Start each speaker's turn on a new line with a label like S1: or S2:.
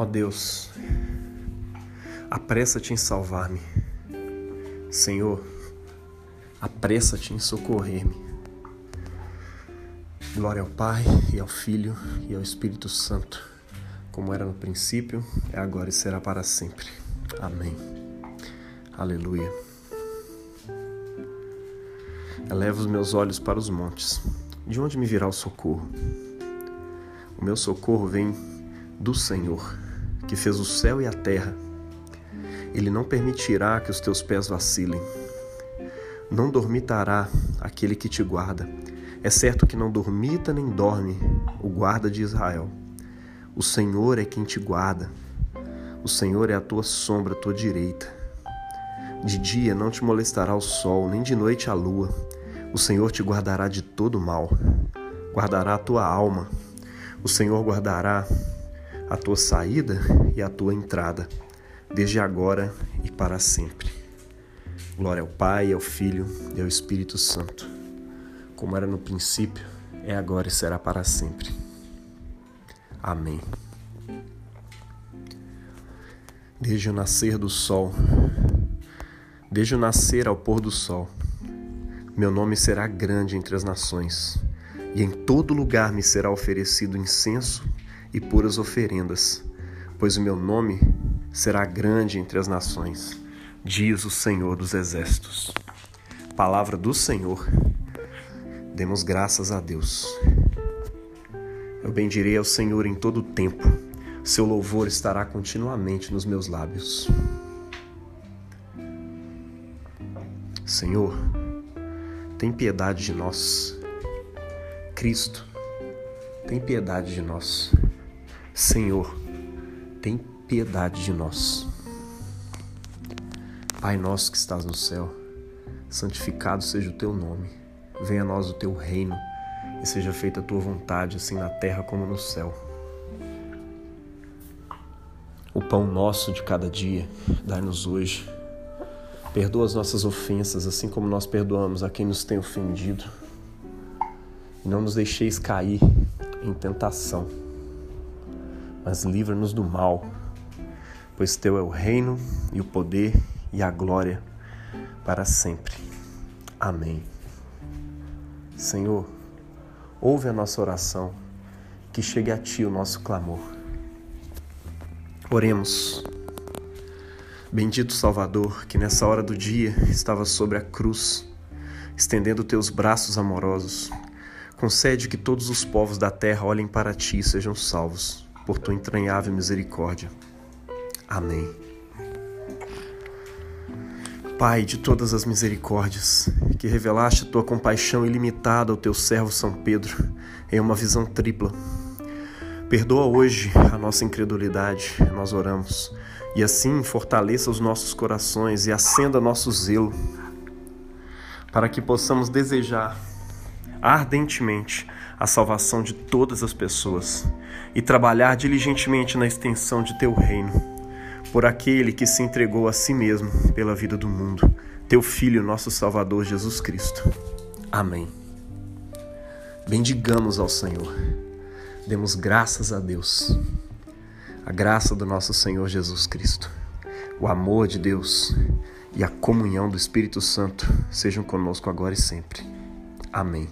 S1: Ó Deus, apressa-te em salvar-me. Senhor, apressa-te em socorrer-me. Glória ao Pai, e ao Filho, e ao Espírito Santo, como era no princípio, é agora e será para sempre. Amém. Aleluia. Eleva os meus olhos para os montes. De onde me virá o socorro? O meu socorro vem do Senhor que fez o céu e a terra. Ele não permitirá que os teus pés vacilem. Não dormitará aquele que te guarda. É certo que não dormita nem dorme o guarda de Israel. O Senhor é quem te guarda. O Senhor é a tua sombra, a tua direita. De dia não te molestará o sol, nem de noite a lua. O Senhor te guardará de todo mal. Guardará a tua alma. O Senhor guardará a tua saída e a tua entrada, desde agora e para sempre. Glória ao Pai, ao Filho e ao Espírito Santo, como era no princípio, é agora e será para sempre. Amém. Desde o nascer do sol, desde o nascer ao pôr do sol, meu nome será grande entre as nações, e em todo lugar me será oferecido incenso e puras oferendas, pois o meu nome será grande entre as nações, diz o Senhor dos Exércitos. Palavra do Senhor, demos graças a Deus. Eu bendirei ao Senhor em todo o tempo, seu louvor estará continuamente nos meus lábios. Senhor, tem piedade de nós. Cristo, tem piedade de nós. Senhor, tem piedade de nós. Pai nosso que estás no céu, santificado seja o teu nome. Venha a nós o teu reino e seja feita a tua vontade, assim na terra como no céu. O pão nosso de cada dia, dai-nos hoje. Perdoa as nossas ofensas, assim como nós perdoamos a quem nos tem ofendido. E não nos deixeis cair em tentação mas livra-nos do mal, pois teu é o reino e o poder e a glória para sempre. Amém. Senhor, ouve a nossa oração, que chegue a ti o nosso clamor. Oremos. Bendito Salvador, que nessa hora do dia estava sobre a cruz, estendendo teus braços amorosos, concede que todos os povos da terra olhem para ti e sejam salvos por tua entranhável misericórdia. Amém. Pai de todas as misericórdias, que revelaste tua compaixão ilimitada ao teu servo São Pedro em uma visão tripla. Perdoa hoje a nossa incredulidade, nós oramos, e assim fortaleça os nossos corações e acenda nosso zelo, para que possamos desejar ardentemente a salvação de todas as pessoas e trabalhar diligentemente na extensão de teu reino, por aquele que se entregou a si mesmo pela vida do mundo, teu Filho, nosso Salvador Jesus Cristo. Amém. Bendigamos ao Senhor, demos graças a Deus, a graça do nosso Senhor Jesus Cristo, o amor de Deus e a comunhão do Espírito Santo sejam conosco agora e sempre. Amém.